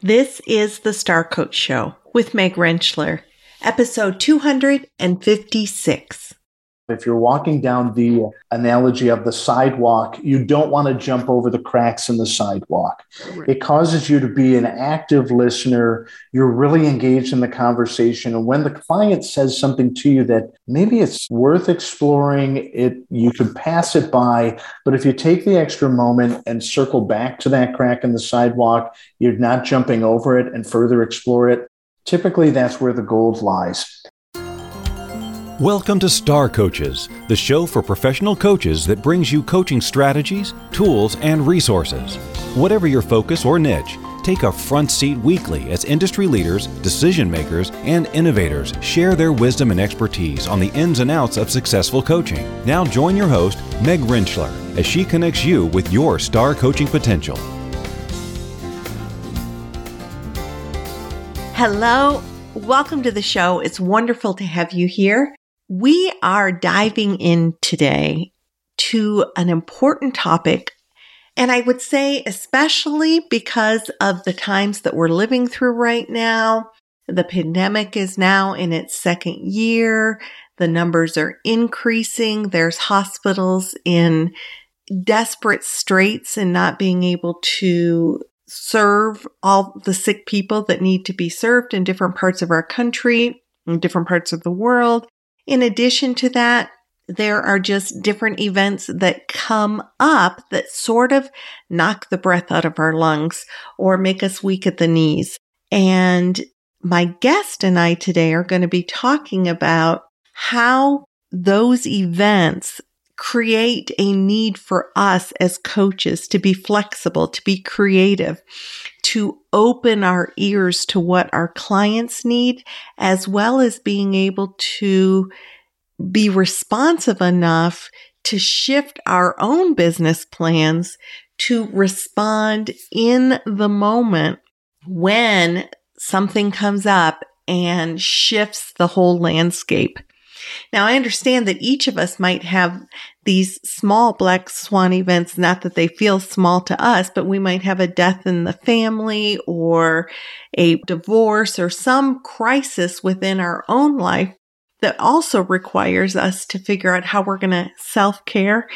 This is the Star Coach Show with Meg Rentschler, episode 256. If you're walking down the analogy of the sidewalk, you don't want to jump over the cracks in the sidewalk. Right. It causes you to be an active listener. You're really engaged in the conversation. And when the client says something to you that maybe it's worth exploring, it you could pass it by. But if you take the extra moment and circle back to that crack in the sidewalk, you're not jumping over it and further explore it. Typically, that's where the gold lies. Welcome to Star Coaches, the show for professional coaches that brings you coaching strategies, tools, and resources. Whatever your focus or niche, take a front seat weekly as industry leaders, decision makers, and innovators share their wisdom and expertise on the ins and outs of successful coaching. Now join your host, Meg Rentschler, as she connects you with your star coaching potential. Hello, welcome to the show. It's wonderful to have you here. We are diving in today to an important topic. And I would say, especially because of the times that we're living through right now, the pandemic is now in its second year. The numbers are increasing. There's hospitals in desperate straits and not being able to serve all the sick people that need to be served in different parts of our country, in different parts of the world. In addition to that, there are just different events that come up that sort of knock the breath out of our lungs or make us weak at the knees. And my guest and I today are going to be talking about how those events create a need for us as coaches to be flexible, to be creative, to open our ears to what our clients need, as well as being able to be responsive enough to shift our own business plans to respond in the moment when something comes up and shifts the whole landscape. Now, I understand that each of us might have these small black swan events, not that they feel small to us, but we might have a death in the family or a divorce or some crisis within our own life that also requires us to figure out how we're going to self care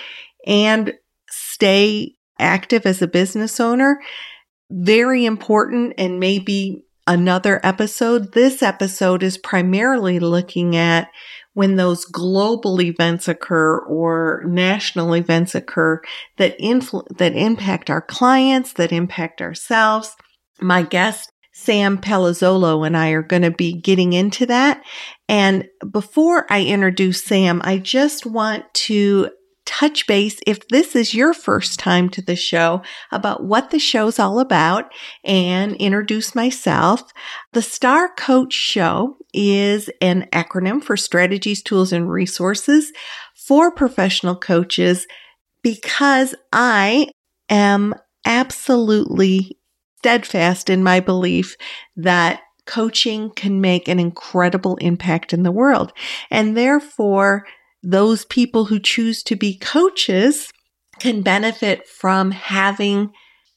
and stay active as a business owner. Very important and maybe another episode. This episode is primarily looking at when those global events occur or national events occur that influ- that impact our clients, that impact ourselves. My guest Sam Palazzolo and I are going to be getting into that. And before I introduce Sam, I just want to touch base if this is your first time to the show about what the show's all about and introduce myself. The Star Coach Show is an acronym for strategies, tools, and resources for professional coaches because I am absolutely steadfast in my belief that coaching can make an incredible impact in the world. And therefore, those people who choose to be coaches can benefit from having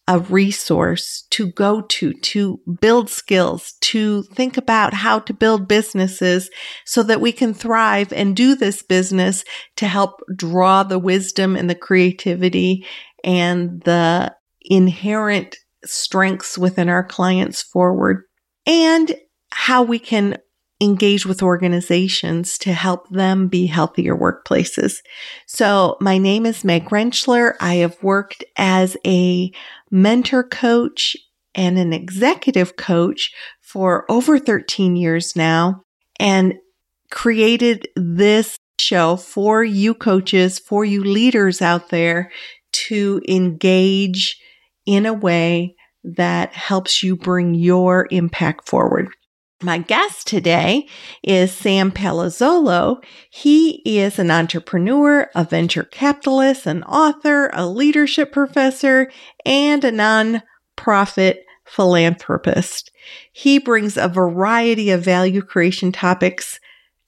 a resource to go to, to build skills, to think about how to build businesses so that we can thrive and do this business to help draw the wisdom and the creativity and the inherent strengths within our clients forward and how we can engage with organizations to help them be healthier workplaces. So my name is Meg Rentschler. I have worked as a mentor coach and an executive coach for over 13 years now and created this show for you coaches, for you leaders out there to engage in a way that helps you bring your impact forward. My guest today is Sam Palazzolo. He is an entrepreneur, a venture capitalist, an author, a leadership professor, and a nonprofit philanthropist. He brings a variety of value creation topics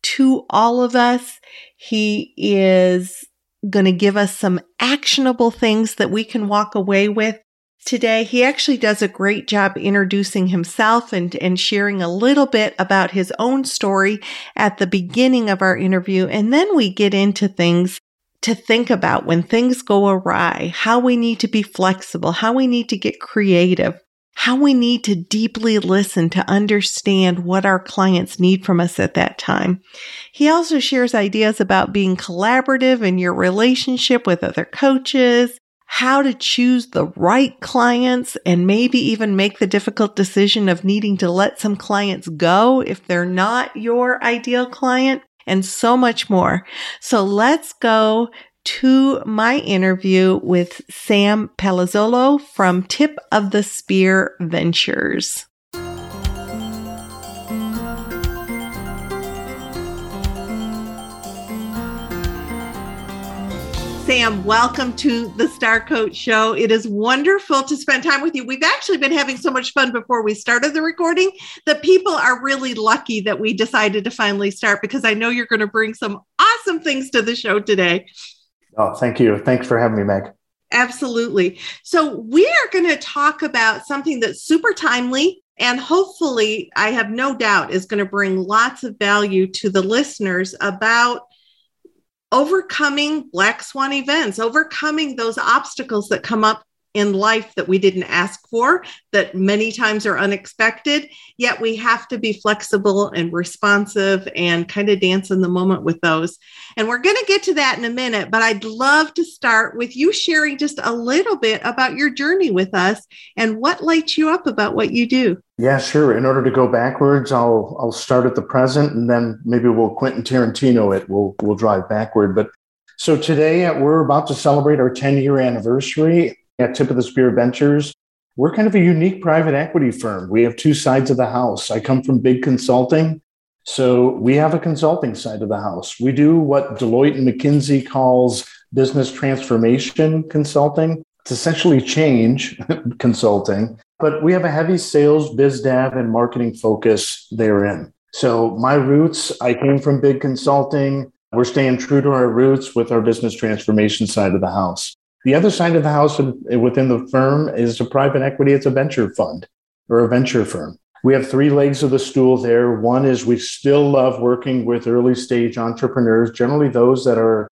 to all of us. He is going to give us some actionable things that we can walk away with today. He actually does a great job introducing himself and, and sharing a little bit about his own story at the beginning of our interview. And then we get into things to think about when things go awry, how we need to be flexible, how we need to get creative, how we need to deeply listen to understand what our clients need from us at that time. He also shares ideas about being collaborative in your relationship with other coaches, how to choose the right clients and maybe even make the difficult decision of needing to let some clients go if they're not your ideal client and so much more. So let's go to my interview with Sam Palazzolo from Tip of the Spear Ventures. Sam, welcome to the Star Coach Show. It is wonderful to spend time with you. We've actually been having so much fun before we started the recording that people are really lucky that we decided to finally start because I know you're going to bring some awesome things to the show today. Oh, thank you. Thanks for having me, Meg. Absolutely. So, we are going to talk about something that's super timely and hopefully, I have no doubt, is going to bring lots of value to the listeners about overcoming black swan events, overcoming those obstacles that come up in life that we didn't ask for, that many times are unexpected, yet we have to be flexible and responsive and kind of dance in the moment with those. And we're going to get to that in a minute, but I'd love to start with you sharing just a little bit about your journey with us and what lights you up about what you do. Yeah, sure. In order to go backwards, I'll I'll start at the present and then maybe we'll Quentin Tarantino it. We'll we'll drive backward. But so today uh, we're about to celebrate our 10 year anniversary at Tip of the Spear Ventures. We're kind of a unique private equity firm. We have two sides of the house. I come from big consulting. So we have a consulting side of the house. We do what Deloitte and McKinsey calls business transformation consulting. It's essentially change consulting, but we have a heavy sales, biz dev, and marketing focus therein. So my roots, I came from big consulting. We're staying true to our roots with our business transformation side of the house. The other side of the house eh, within the firm is a private equity. It's a venture fund or a venture firm. We have three legs of the stool there. One is we still love working with early stage entrepreneurs, generally those that are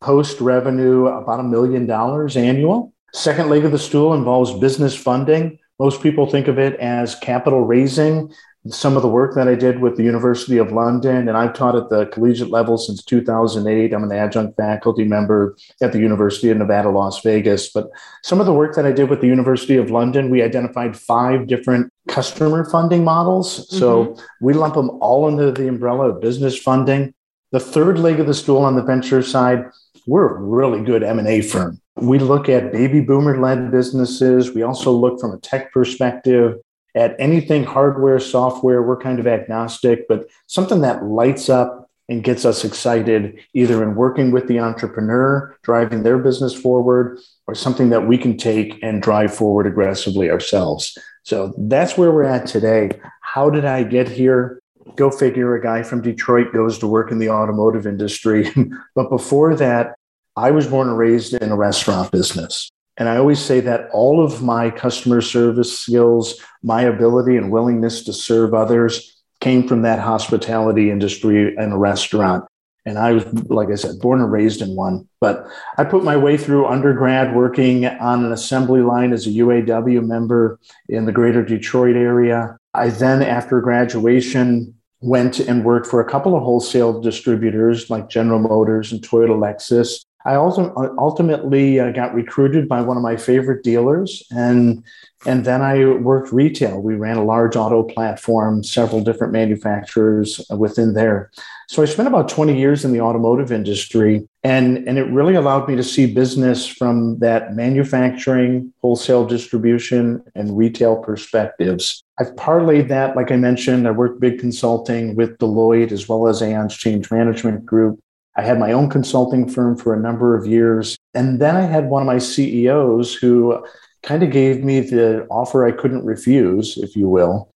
post revenue about a million dollars annual. Second leg of the stool involves business funding. Most people think of it as capital raising some of the work that I did with the University of London, and I've taught at the collegiate level since 2008. I'm an adjunct faculty member at the University of Nevada, Las Vegas. But some of the work that I did with the University of London, we identified five different customer funding models. Mm-hmm. So we lump them all under the umbrella of business funding. The third leg of the stool on the venture side, we're a really good M&A firm. We look at baby boomer led businesses. We also look from a tech perspective at anything hardware, software, we're kind of agnostic, but something that lights up and gets us excited, either in working with the entrepreneur, driving their business forward, or something that we can take and drive forward aggressively ourselves. So that's where we're at today. How did I get here? Go figure, a guy from Detroit goes to work in the automotive industry. but before that, I was born and raised in a restaurant business. And I always say that all of my customer service skills, my ability and willingness to serve others came from that hospitality industry and a restaurant. And I was, like I said, born and raised in one. But I put my way through undergrad working on an assembly line as a UAW member in the greater Detroit area. I then, after graduation, went and worked for a couple of wholesale distributors like General Motors and Toyota Lexus. I also ultimately uh, got recruited by one of my favorite dealers, and and then I worked retail. We ran a large auto platform, several different manufacturers within there. So I spent about 20 years in the automotive industry, and, and it really allowed me to see business from that manufacturing, wholesale distribution, and retail perspectives. I've parlayed that, like I mentioned, I worked big consulting with Deloitte as well as Aon's Change Management Group. I had my own consulting firm for a number of years. And then I had one of my CEOs who kind of gave me the offer I couldn't refuse, if you will.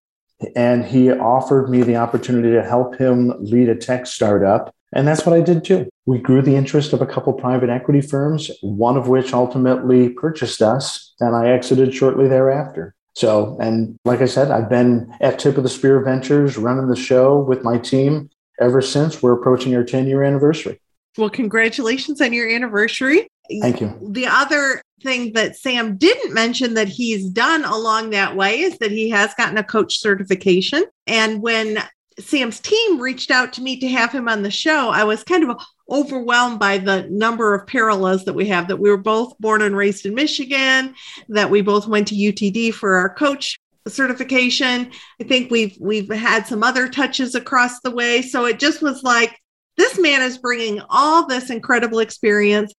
And he offered me the opportunity to help him lead a tech startup And that's what I did too. We grew the interest of a couple private equity firms, one of which ultimately purchased us, and I exited shortly thereafter. So, and like I said, I've been at Tip of the Spear Ventures running the show with my team ever since we're approaching our 10 year anniversary. Well, congratulations on your anniversary. Thank you. The other thing that Sam didn't mention that he's done along that way is that he has gotten a coach certification. And when Sam's team reached out to me to have him on the show, I was kind of overwhelmed by the number of parallels that we have that we were both born and raised in Michigan, that we both went to UTD for our coach certification. I think we've we've had some other touches across the way, so it just was like this man is bringing all this incredible experience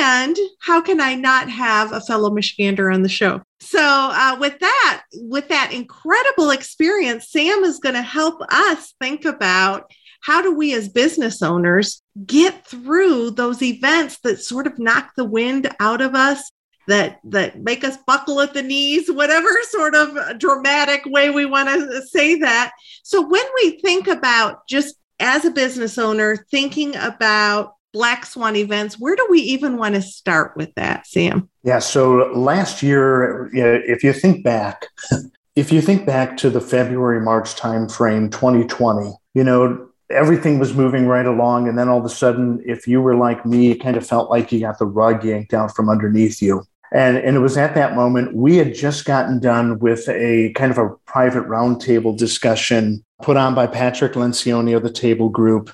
and how can I not have a fellow Michigander on the show? So, uh, with that, with that incredible experience, Sam is going to help us think about how do we as business owners get through those events that sort of knock the wind out of us that that make us buckle at the knees whatever sort of dramatic way we want to say that. So when we think about just as a business owner thinking about black swan events where do we even want to start with that sam? Yeah so last year if you think back if you think back to the february march timeframe 2020 you know everything was moving right along and then all of a sudden if you were like me it kind of felt like you got the rug yanked out from underneath you and, and it was at that moment we had just gotten done with a kind of a private roundtable discussion put on by patrick lencioni of the table group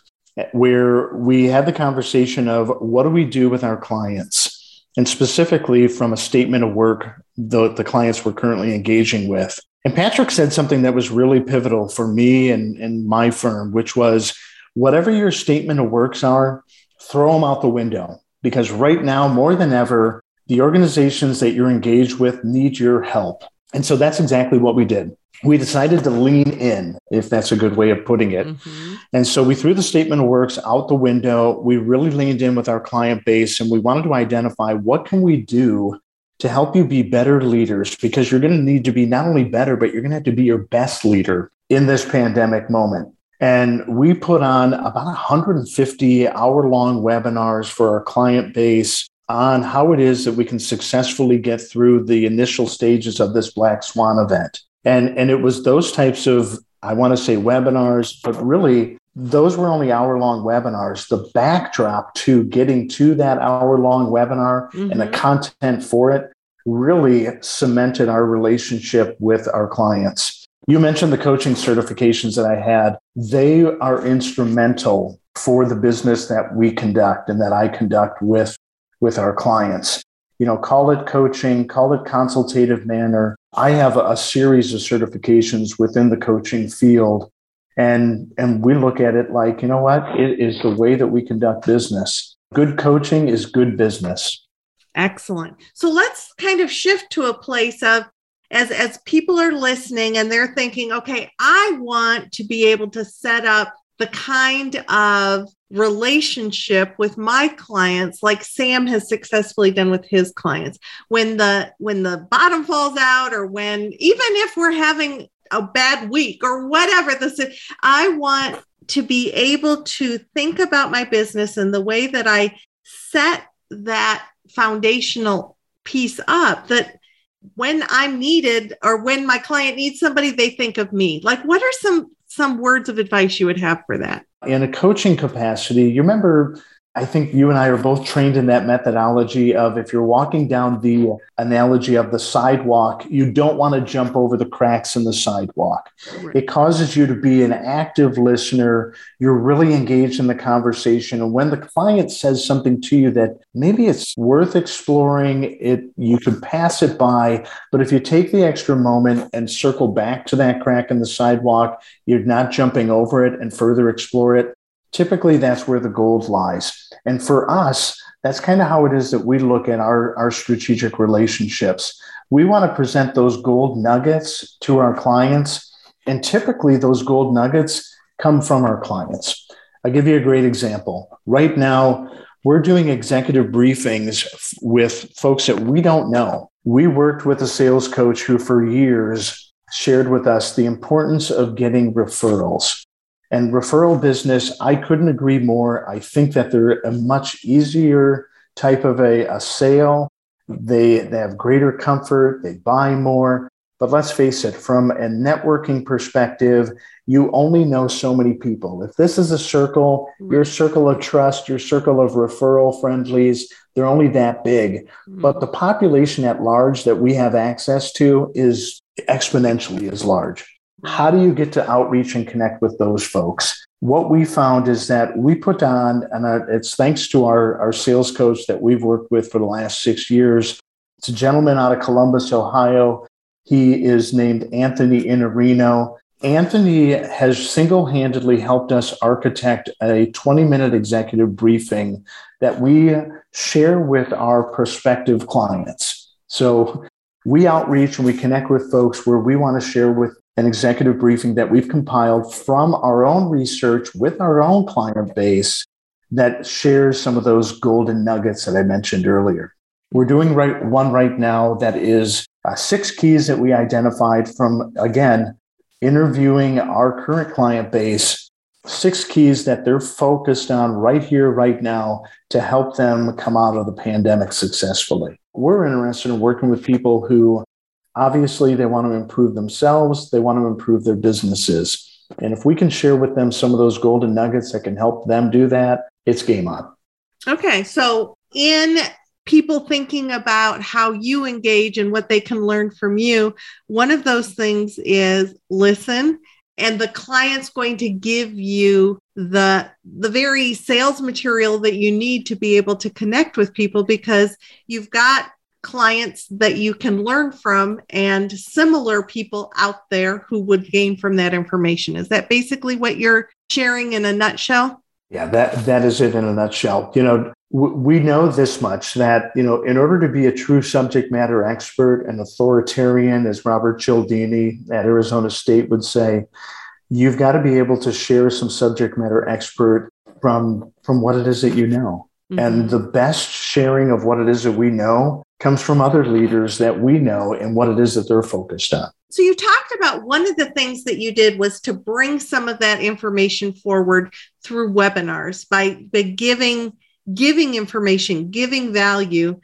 where we had the conversation of what do we do with our clients? And specifically from a statement of work the, the clients we're currently engaging with. And Patrick said something that was really pivotal for me and, and my firm, which was whatever your statement of works are, throw them out the window. Because right now, more than ever, the organizations that you're engaged with need your help. And so that's exactly what we did we decided to lean in, if that's a good way of putting it. Mm-hmm. And so we threw the statement of works out the window. We really leaned in with our client base and we wanted to identify what can we do to help you be better leaders because you're going to need to be not only better, but you're going to have to be your best leader in this pandemic moment. And we put on about 150 hour long webinars for our client base on how it is that we can successfully get through the initial stages of this Black Swan event. And, and it was those types of, I want to say webinars, but really those were only hour long webinars. The backdrop to getting to that hour long webinar mm-hmm. and the mm-hmm. content for it really cemented our relationship with our clients. You mentioned the coaching certifications that I had. They are instrumental for the business that we conduct and that I conduct with, with our clients you know, call it coaching, call it consultative manner. I have a, series of certifications within the coaching field. And, and we look at it like, you know what? It is the way that we conduct business. Good coaching is good business. Excellent. So let's kind of shift to a place of as as people are listening and they're thinking, okay, I want to be able to set up the kind of relationship with my clients like Sam has successfully done with his clients when the when the bottom falls out or when even if we're having a bad week or whatever this is I want to be able to think about my business and the way that I set that foundational piece up that when I'm needed or when my client needs somebody, they think of me. Like, what are some some words of advice you would have for that? In a coaching capacity, you remember I think you and I are both trained in that methodology of if you're walking down the analogy of the sidewalk, you don't want to jump over the cracks in the sidewalk. It causes you to be an active listener. You're really engaged in the conversation. And when the client says something to you that maybe it's worth exploring, it you could pass it by. But if you take the extra moment and circle back to that crack in the sidewalk, you're not jumping over it and further explore it typically that's where the gold lies. And for us, that's kind of how it is that we look at our, our strategic relationships. We want to present those gold nuggets to our clients. And typically, those gold nuggets come from our clients. I'll give you a great example. Right now, we're doing executive briefings with folks that we don't know. We worked with a sales coach who, for years, shared with us the importance of getting referrals And referral business, I couldn't agree more. I think that they're a much easier type of a, a sale. They, they have greater comfort, they buy more. But let's face it, from a networking perspective, you only know so many people. If this is a circle, your circle of trust, your circle of referral friendlies, they're only that big. Mm-hmm. But the population at large that we have access to is exponentially as large. How do you get to outreach and connect with those folks? What we found is that we put on, and it's thanks to our, our sales coach that we've worked with for the last six years. It's a gentleman out of Columbus, Ohio. He is named Anthony Iannarino. Anthony has single handedly helped us architect a 20 minute executive briefing that we share with our prospective clients. So we outreach and we connect with folks where we want to share with an executive briefing that we've compiled from our own research with our own client base that shares some of those golden nuggets that I mentioned earlier. We're doing right one right now that is uh, six keys that we identified from again interviewing our current client base, six keys that they're focused on right here, right now to help them come out of the pandemic successfully. We're interested in working with people who obviously they want to improve themselves, they want to improve their businesses. And if we can share with them some of those golden nuggets that can help them do that, it's game on. Okay. So, in people thinking about how you engage and what they can learn from you, one of those things is listen. And the client's going to give you the the very sales material that you need to be able to connect with people because you've got clients that you can learn from and similar people out there who would gain from that information. Is that basically what you're sharing in a nutshell? Yeah, that that is it in a nutshell. You know, we know this much that you know in order to be a true subject matter expert and authoritarian as robert cialdini at arizona state would say you've got to be able to share some subject matter expert from from what it is that you know mm-hmm. and the best sharing of what it is that we know comes from other leaders that we know and what it is that they're focused on so you talked about one of the things that you did was to bring some of that information forward through webinars by, by giving giving information, giving value.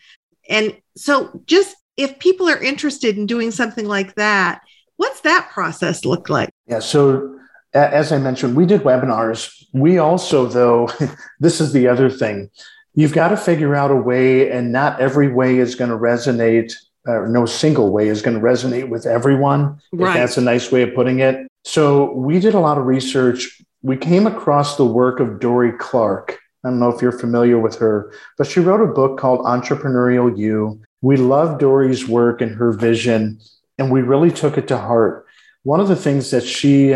And so, just if people are interested in doing something like that, what's that process look like? Yeah. So, as I mentioned, we did webinars. We also, though, this is the other thing. You've got to figure out a way, and not every way is going to resonate, or no single way is going to resonate with everyone. Right. That's a nice way of putting it. So, we did a lot of research. We came across the work of Dorie Clark, I don't know if you're familiar with her, but she wrote a book called Entrepreneurial You. We love Dorie's work and her vision, and we really took it to heart. One of the things that she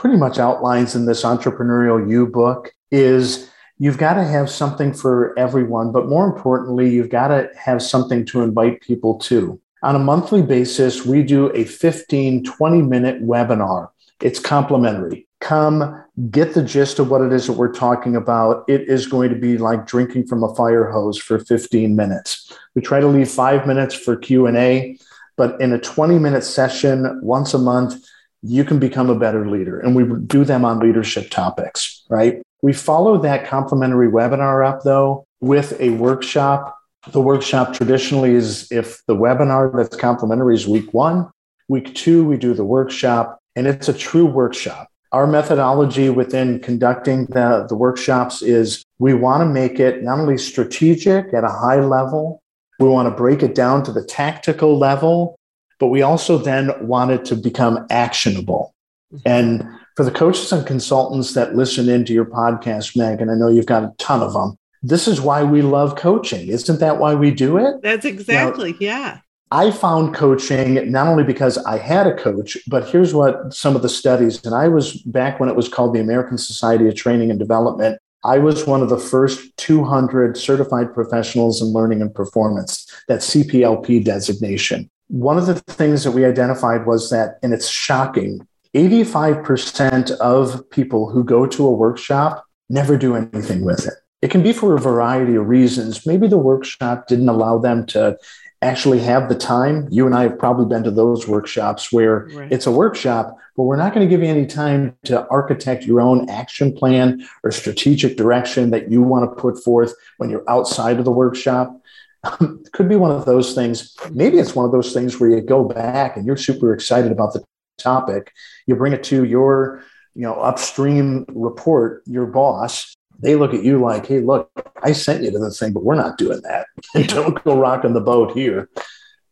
pretty much outlines in this Entrepreneurial You book is you've got to have something for everyone, but more importantly, you've got to have something to invite people to. On a monthly basis, we do a 15, 20 minute webinar. It's complimentary come get the gist of what it is that we're talking about it is going to be like drinking from a fire hose for 15 minutes we try to leave five minutes for q&a but in a 20 minute session once a month you can become a better leader. And we do them on leadership topics right? We follow that complimentary webinar up though with a workshop. The workshop traditionally is if the webinar that's complimentary is week one week two we do the workshop and it's a true workshop. Our methodology within conducting the, the workshops is we want to make it not only strategic at a high level, we want to break it down to the tactical level, but we also then want it to become actionable. Mm-hmm. And for the coaches and consultants that listen into your podcast, Meg, and I know you've got a ton of them, this is why we love coaching. Isn't that why we do it? That's exactly, now, yeah. I found coaching not only because I had a coach, but here's what some of the studies, and I was back when it was called the American Society of Training and Development. I was one of the first 200 certified professionals in learning and performance, that CPLP designation. One of the things that we identified was that, and it's shocking, 85% of people who go to a workshop never do anything with it. It can be for a variety of reasons. Maybe the workshop didn't allow them to actually have the time. You and I have probably been to those workshops where right. it's a workshop, but we're not going to give you any time to architect your own action plan or strategic direction that you want to put forth when you're outside of the workshop. Um, it could be one of those things. Maybe it's one of those things where you go back and you're super excited about the topic. You bring it to your, you know, upstream report, your boss, they look at you like, hey, look, I sent you to the thing, but we're not doing that. Don't go rocking the boat here.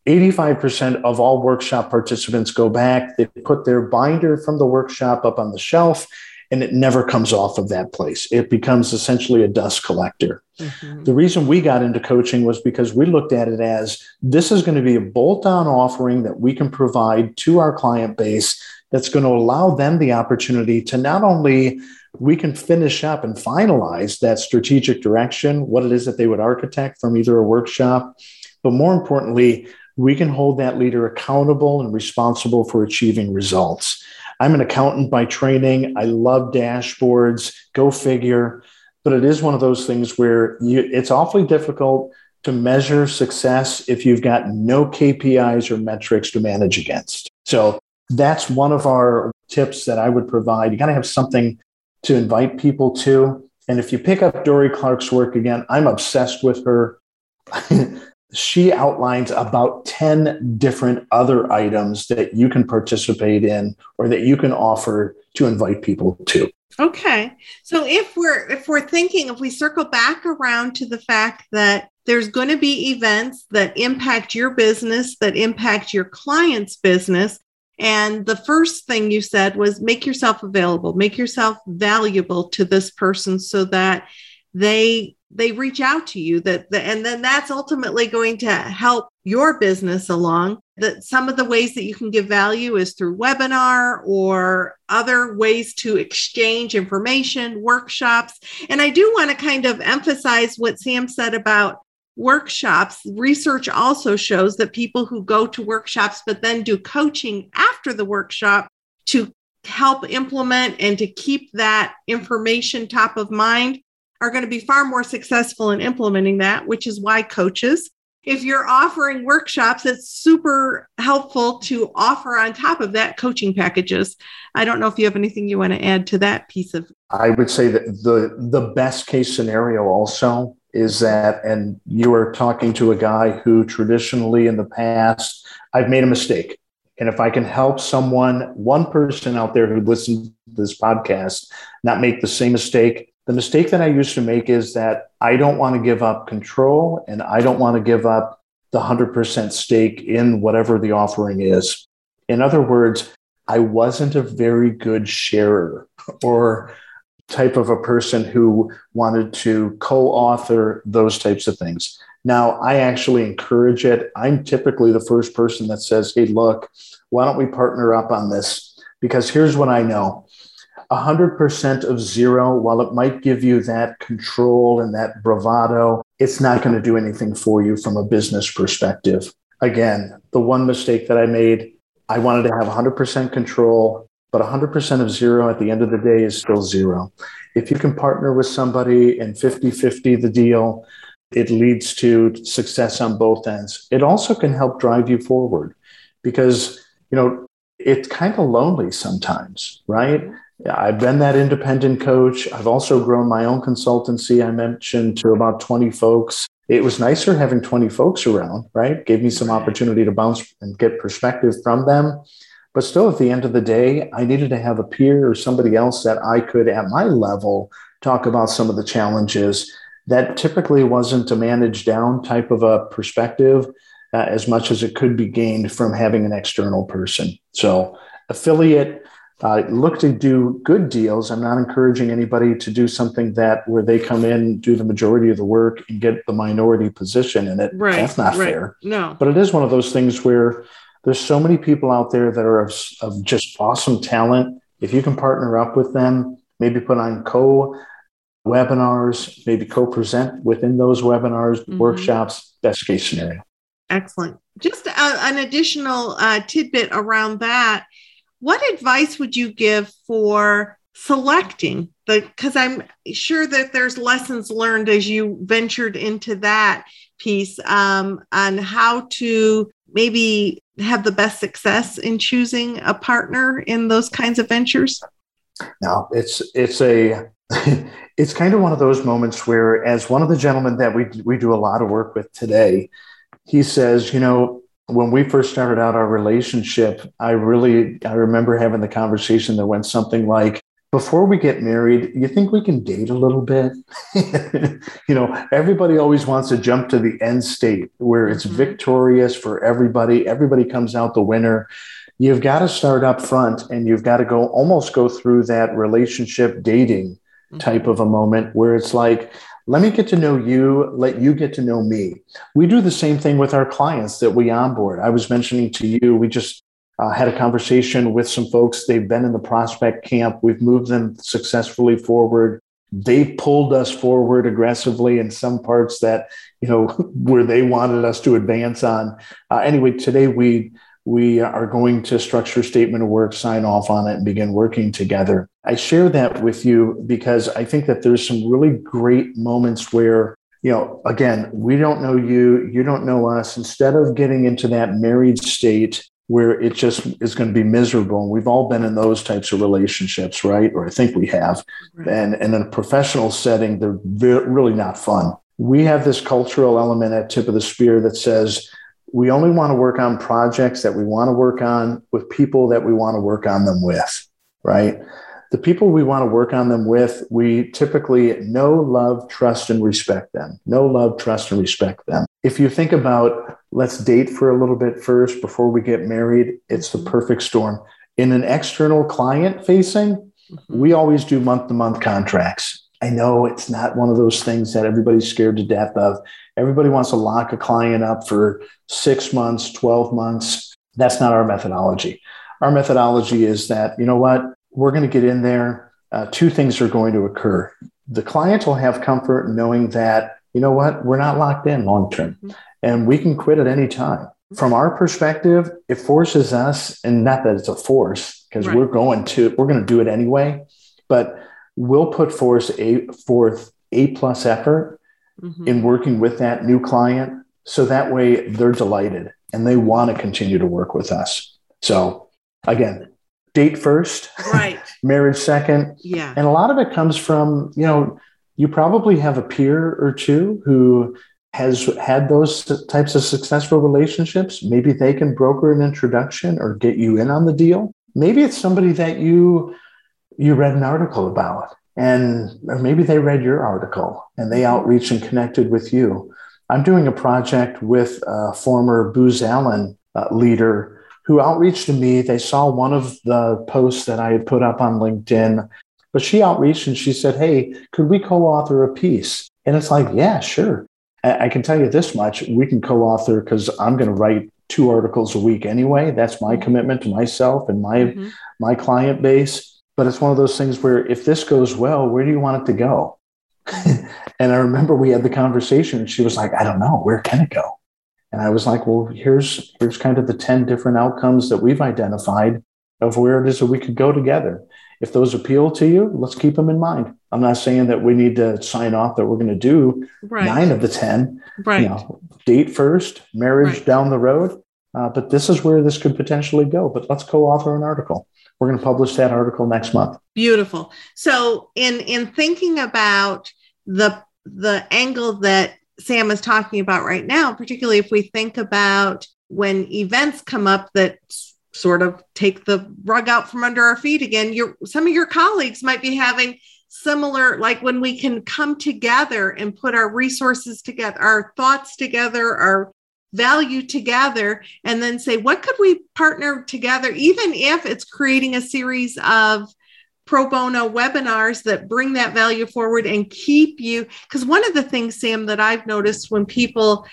85% of all workshop participants go back. They put their binder from the workshop up on the shelf, and it never comes off of that place. It becomes essentially a dust collector. Mm-hmm. The reason we got into coaching was because we looked at it as this is going to be a bolt on offering that we can provide to our client base that's going to allow them the opportunity to not only we can finish up and finalize that strategic direction, what it is that they would architect from either a workshop. But more importantly, we can hold that leader accountable and responsible for achieving results. I'm an accountant by training. I love dashboards, go figure. But it is one of those things where you, it's awfully difficult to measure success if you've got no KPIs or metrics to manage against. So that's one of our tips that I would provide. You got to have something to invite people to. And if you pick up Dorie Clark's work again, I'm obsessed with her. she outlines about 10 different other items that you can participate in or that you can offer to invite people to. Okay. So if we're if we're thinking if we circle back around to the fact that there's going to be events that impact your business that impact your client's business and the first thing you said was make yourself available, make yourself valuable to this person so that they they reach out to you that the, and then that's ultimately going to help your business along. That some of the ways that you can give value is through webinar or other ways to exchange information workshops. And i do want to kind of emphasize what sam said about workshops, research also shows that people who go to workshops but then do coaching after the workshop to help implement and to keep that information top of mind are going to be far more successful in implementing that, which is why coaches, if you're offering workshops, it's super helpful to offer on top of that coaching packages. I don't know if you have anything you want to add to that piece of. I would say that the the best case scenario also is that, and you are talking to a guy who traditionally in the past, I've made a mistake. And if I can help someone, one person out there who listens to this podcast, not make the same mistake, the mistake that I used to make is that I don't want to give up control and I don't want to give up the 100% stake in whatever the offering is. In other words, I wasn't a very good sharer or type of a person who wanted to co author those types of things. Now, I actually encourage it. I'm typically the first person that says, hey, look, why don't we partner up on this? Because here's what I know 100% of zero, while it might give you that control and that bravado, it's not going to do anything for you from a business perspective. Again, the one mistake that I made, I wanted to have 100% control but 100% of zero at the end of the day is still zero. If you can partner with somebody and 50 50 the deal, it leads to success on both ends. It also can help drive you forward because, you know, it's kind of lonely sometimes, right? I've been that independent coach. I've also grown my own consultancy. I mentioned to about 20 folks. It was nicer having 20 folks around, right? Gave me some opportunity to bounce and get perspective from them. But still, at the end of the day, I needed to have a peer or somebody else that I could, at my level, talk about some of the challenges. That typically wasn't a manage down type of a perspective uh, as much as it could be gained from having an external person. So, affiliate, uh, look to do good deals. I'm not encouraging anybody to do something that where they come in, do the majority of the work, and get the minority position in it. Right, That's not right. fair. No. But it is one of those things where there's so many people out there that are of, of just awesome talent. If you can partner up with them, maybe put on co webinars, maybe co present within those webinars, mm-hmm. workshops, best case scenario. Excellent. Just a, an additional uh, tidbit around that. What advice would you give for selecting? The because i'm sure that there's lessons learned as you ventured into that piece um, on how to maybe have the best success in choosing a partner in those kinds of ventures? No it's it's a it's kind of one of those moments where as one of the gentlemen that we we do a lot of work with today he says you know when we first started out our relationship i really i remember having the conversation that went something like before we get married, you think we can date a little bit? you know, everybody always wants to jump to the end state where it's mm-hmm. victorious for everybody. Everybody comes out the winner. You've got to start up front and you've got to go almost go through that relationship dating mm-hmm. type of a moment where it's like, let me get to know you, let you get to know me. We do the same thing with our clients that we onboard. I was mentioning to you, we just uh, had a conversation with some folks. They've been in the prospect camp. We've moved them successfully forward. They pulled us forward aggressively in some parts that you know where they wanted us to advance on. Uh, anyway, today we we are going to structure statement of work, sign off on it, and begin working together. I share that with you because I think that there's some really great moments where you know, again, we don't know you, you don't know us. Instead of getting into that married state where it just is going to be miserable. And we've all been in those types of relationships, right? Or I think we have. Right. And, and in a professional setting, they're really not fun. We have this cultural element at tip of the spear that says we only want to work on projects that we want to work on with people that we want to work on them with, right? the people we want to work on them with, we typically know, love, trust, and respect them. Know, love, trust, and respect them. If you think about let's date for a little bit first before we get married, it's the perfect storm. In an external client facing, mm-hmm. we always do month to month contracts. I know it's not one of those things that everybody's scared to death of. Everybody wants to lock a client up for six months, 12 months. That's not our methodology. Our methodology is that, you know what, we're going to get in there. Uh, two things are going to occur. The client will have comfort knowing that, you know what, we're not locked in long term mm-hmm. and we can quit at any time. From our perspective, it forces us, and not that it's a force, because right. we're going to we're going to do it anyway, but we'll put forth a forth a plus effort mm-hmm. in working with that new client, so that way they're delighted and they want to continue to work with us. So again, date first, right? marriage second. Yeah. And a lot of it comes from, you know, you probably have a peer or two who has had those types of successful relationships. Maybe they can broker an introduction or get you in on the deal. Maybe it's somebody that you you read an article about and maybe they read your article and they outreach and connected with you. I'm doing a project with a former Booz Allen uh, leader who outreached to me. They saw one of the posts that I had put up on LinkedIn, but she outreached and she said, Hey, could we co author a piece? And it's like, Yeah, sure. I can tell you this much we can co author because I'm going to write two articles a week anyway. That's my commitment to myself and my, mm-hmm. my client base. But it's one of those things where if this goes well, where do you want it to go? and I remember we had the conversation and she was like, I don't know, where can it go? And I was like, well, here's here's kind of the 10 different outcomes that we've identified of where it is that we could go together. If those appeal to you, let's keep them in mind. I'm not saying that we need to sign off that we're going to do right. nine of the 10. Right. You know, date first, marriage right. down the road. Uh, but this is where this could potentially go. But let's co-author an article. We're going to publish that article next month. Beautiful. So in in thinking about the the angle that Sam is talking about right now, particularly if we think about when events come up that sort of take the rug out from under our feet again. Your some of your colleagues might be having similar, like when we can come together and put our resources together, our thoughts together, our value together, and then say, what could we partner together, even if it's creating a series of pro bono webinars that bring that value forward and keep you. Because one of the things, Sam, that I've noticed when people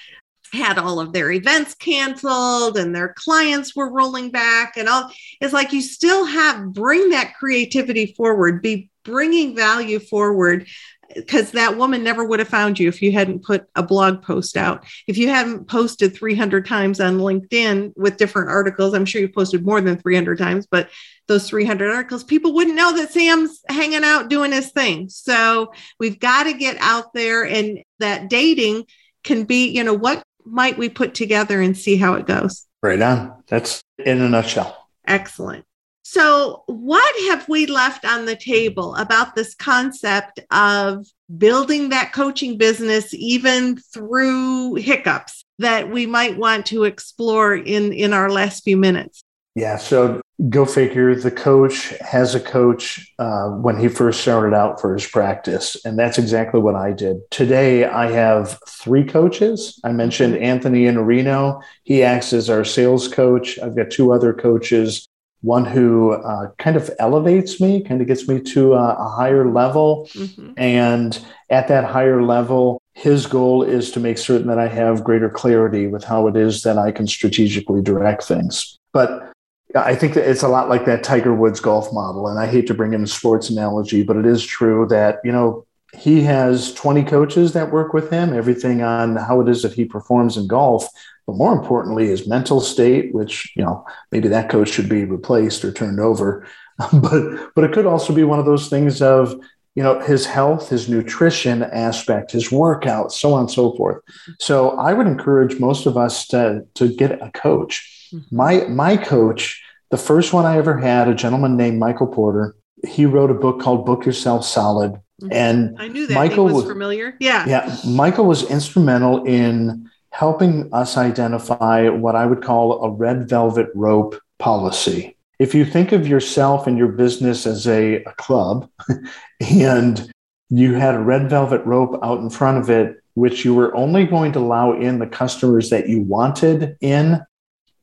had all of their events canceled and their clients were rolling back and all is like you still have bring that creativity forward be bringing value forward because that woman never would have found you if you hadn't put a blog post out. If you haven't posted 300 times on LinkedIn with different articles, I'm sure you've posted more than 300 times, but those 300 articles, people wouldn't know that Sam's hanging out doing his thing. So we've got to get out there and that dating can be, you know, what might we put together and see how it goes? Right on. That's in a nutshell. Excellent. So, what have we left on the table about this concept of building that coaching business even through hiccups that we might want to explore in, in our last few minutes? Yeah, so go figure. The coach has a coach uh, when he first started out for his practice, and that's exactly what I did. Today, I have three coaches. I mentioned Anthony Iannarino. He acts as our sales coach. I've got two other coaches. One who uh, kind of elevates me, kind of gets me to a, a higher level. Mm-hmm. And at that higher level, his goal is to make certain that I have greater clarity with how it is that I can strategically direct things. But I think that it's a lot like that Tiger Woods golf model. And I hate to bring in a sports analogy, but it is true that, you know, he has 20 coaches that work with him, everything on how it is that he performs in golf. But more importantly, his mental state, which, you know, maybe that coach should be replaced or turned over. but but it could also be one of those things of, you know, his health, his nutrition aspect, his workout, so on and so forth. So I would encourage most of us to, to get a coach Mm-hmm. My my coach, the first one I ever had, a gentleman named Michael Porter. He wrote a book called "Book Yourself Solid," mm-hmm. and I knew that Michael was, was familiar. Yeah, yeah. Michael was instrumental in helping us identify what I would call a red velvet rope policy. If you think of yourself and your business as a, a club, and you had a red velvet rope out in front of it, which you were only going to allow in the customers that you wanted in,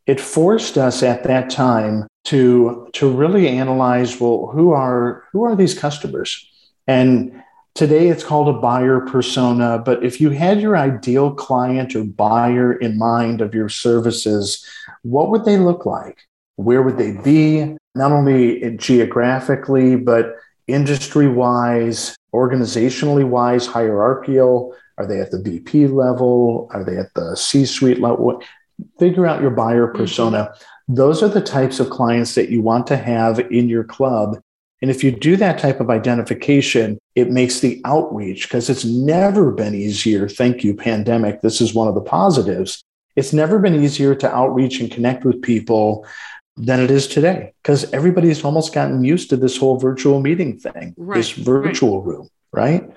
it forced us at that time to to really analyze well who are who are these customers and today it's called a buyer persona but if you had your ideal client or buyer in mind of your services what would they look like where would they be not only geographically but industry wise organizationally wise hierarchical are they at the vp level are they at the c suite level figure out your buyer mm-hmm. persona. Those are the types of clients that you want to have in your club. And if you do that type of identification, it makes the outreach because it's never been easier. Thank you, pandemic. This is one of the positives. It's never been easier to outreach and connect with people than it is today because everybody's almost gotten used to this whole virtual meeting thing, right, this virtual right. room, right?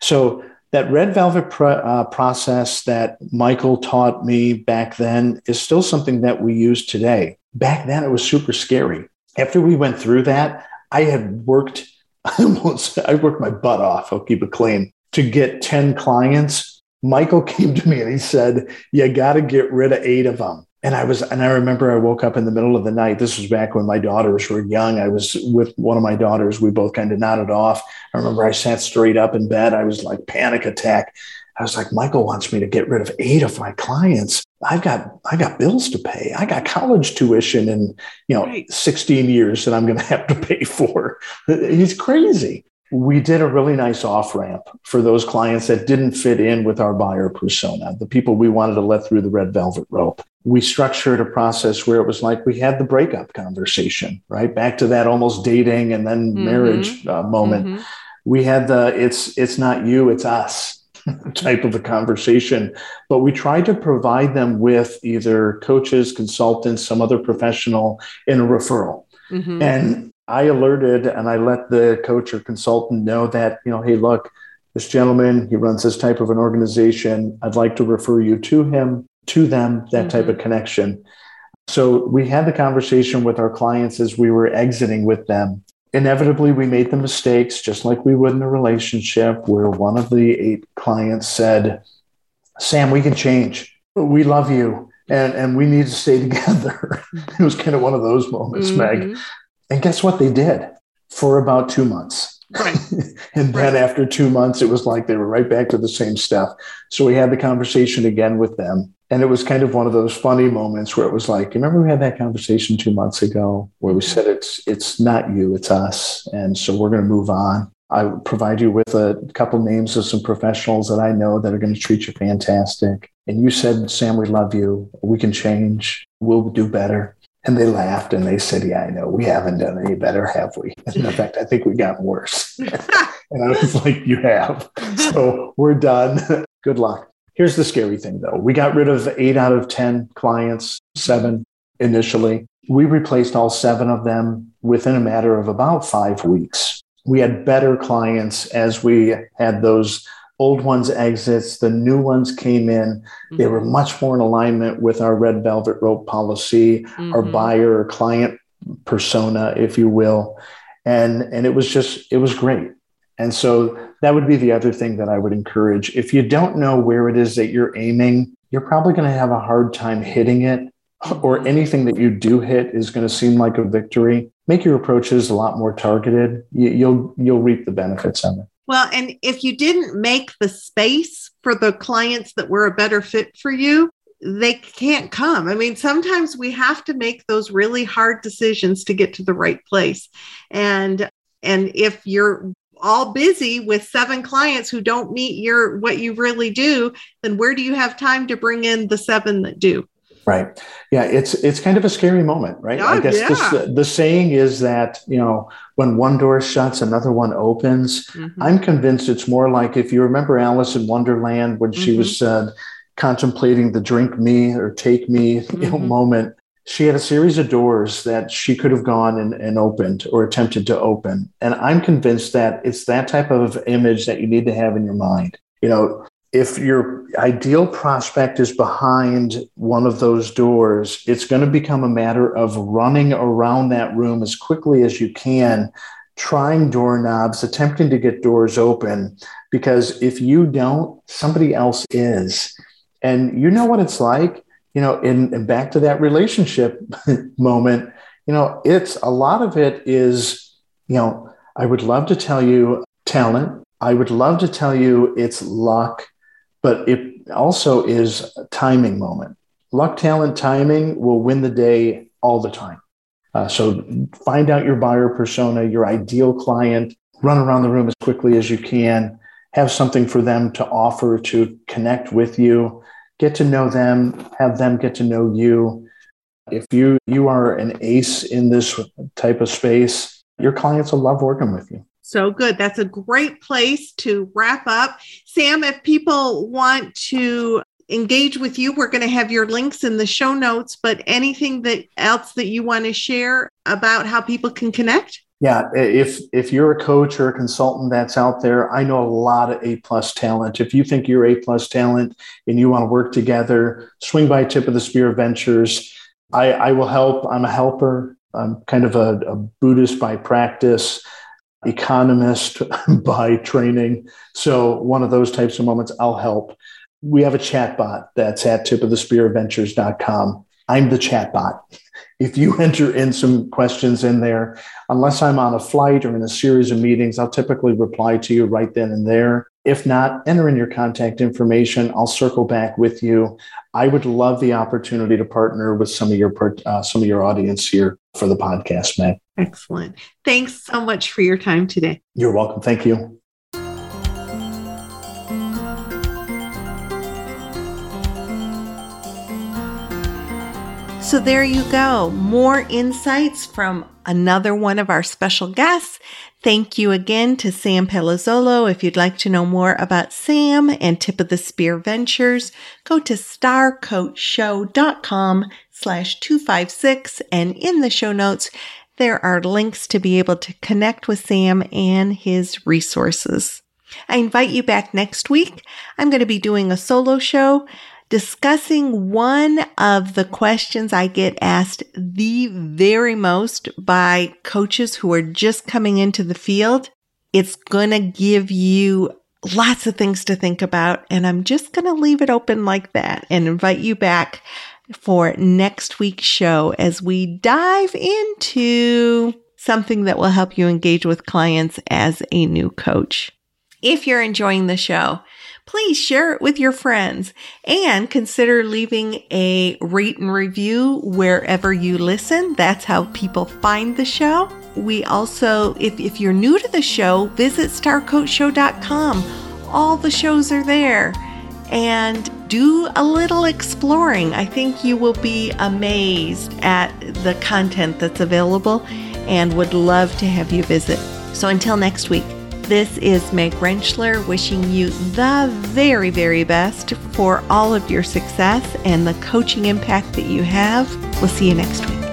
So that red velvet pro- uh, process that Michael taught me back then is still something that we use today. Back then, it was super scary. After we went through that, I had worked, I almost, I worked my butt off. I'll keep it clean to get 10 clients. Michael came to me and he said, You got to get rid of eight of them. And I was, and I remember I woke up in the middle of the night. This was back when my daughters were young. I was with one of my daughters. We both kind of nodded off. I remember I sat straight up in bed. I was like panic attack. I was like, Michael wants me to get rid of eight of my clients. I've got, I got bills to pay. I got college tuition in, you know, right. 16 years that I'm going to have to pay for. He's crazy we did a really nice off ramp for those clients that didn't fit in with our buyer persona, the people we wanted to let through the red velvet rope. We structured a process where it was like we had the breakup conversation, right? Back to that almost dating and then mm-hmm. marriage uh, moment. Mm-hmm. We had the it's it's not you, it's us type of a conversation. But we tried to provide them with either coaches, consultants, some other professional in a referral. Mm-hmm. And I alerted and I let the coach or consultant know that, you know, hey, look, this gentleman, he runs this type of an organization. I'd like to refer you to him, to them, that mm-hmm. type of connection. So we had the conversation with our clients as we were exiting with them. Inevitably, we made the mistakes, just like we would in a relationship, where one of the eight clients said, Sam, we can change. We love you and, and we need to stay together. it was kind of one of those moments, mm-hmm. Meg. And guess what they did for about two months? Right. and then right. after two months, it was like they were right back to the same stuff. So we had the conversation again with them. And it was kind of one of those funny moments where it was like, remember we had that conversation two months ago where we mm-hmm. said it's it's not you, it's us. And so we're going to move on. I provide you with a couple names of some professionals that I know that are going to treat you fantastic. And you said, Sam, we love you. We can change. We'll do better. And they laughed and they said, Yeah, I know. We haven't done any better, have we? And in fact, I think we got worse. and I was like, You have. So we're done. Good luck. Here's the scary thing though we got rid of eight out of 10 clients, seven initially. We replaced all seven of them within a matter of about five weeks. We had better clients as we had those old ones exits, the new ones came in. Mm-hmm. They were much more in alignment with our red velvet rope policy, mm-hmm. our buyer or client persona, if you will. And, and it was just, it was great. And so that would be the other thing that I would encourage. If you don't know where it is that you're aiming, you're probably going to have a hard time hitting it, or mm-hmm. anything that you do hit is going to seem like a victory. Make your approaches a lot more targeted. You, you'll you'll reap the benefits of it. Well, and if you didn't make the space for the clients that were a better fit for you, they can't come. I mean, sometimes we have to make those really hard decisions to get to the right place. And and if you're all busy with seven clients who don't meet your what you really do, then where do you have time to bring in the seven that do? Right. Yeah, it's it's kind of a scary moment, right? Oh, I guess yeah. the, the saying is that, you know, when one door shuts, another one opens. Mm-hmm. I'm convinced it's more like if you remember Alice in Wonderland when she mm-hmm. was uh, contemplating the drink me or take me mm-hmm. you know, mm-hmm. moment. She had a series of doors that she could have gone and, and opened or attempted to open. And I'm convinced that it's that type of image that you need to have in your mind. You know, if your ideal prospect is behind one of those doors, it's going to become a matter of running around that room as quickly as you can, trying doorknobs, attempting to get doors open. Because if you don't, somebody else is. And you know what it's like, you know, in, in back to that relationship moment, you know, it's a lot of it is, you know, I would love to tell you talent. I would love to tell you it's luck but it also is a timing moment. Luck, talent, timing will win the day all the time. Uh, so find out your buyer persona, your ideal client, run around the room as quickly as you can, have something for them to offer to connect with you, get to know them, have them get to know you. If you you are an ace in this type of space, your clients will love working with you. So good. That's a great place to wrap up. Sam, if people want to engage with you, we're going to have your links in the show notes, but anything that else that you want to share about how people can connect? Yeah, if if you're a coach or a consultant that's out there, I know a lot of A plus talent. If you think you're A plus talent and you want to work together, swing by Tip of the Spear Ventures. I, I will help. I'm a helper. I'm kind of a, a Buddhist by practice economist by training. So one of those types of moments, I'll help. We have a chat bot that's at tipofthespearventures.com. I'm the chat bot. If you enter in some questions in there, unless I'm on a flight or in a series of meetings, I'll typically reply to you right then and there. If not, enter in your contact information. I'll circle back with you. I would love the opportunity to partner with some of your uh, some of your audience here for the podcast, Meg. Excellent. Thanks so much for your time today. You're welcome. Thank you. So there you go. More insights from another one of our special guests. Thank you again to Sam Palazzolo. If you'd like to know more about Sam and Tip of the Spear Ventures, go to starcoachshow.com slash 256 and in the show notes, there are links to be able to connect with Sam and his resources. I invite you back next week. I'm going to be doing a solo show discussing one of the questions I get asked the very most by coaches who are just coming into the field. It's going to give you lots of things to think about. And I'm just going to leave it open like that and invite you back for next week's show as we dive into something that will help you engage with clients as a new coach. If you're enjoying the show, please share it with your friends and consider leaving a rate and review wherever you listen. That's how people find the show. We also, if, if you're new to the show, visit starcoachshow.com. All the shows are there. And do a little exploring. I think you will be amazed at the content that's available and would love to have you visit. So until next week, this is Meg Rentschler wishing you the very, very best for all of your success and the coaching impact that you have. We'll see you next week.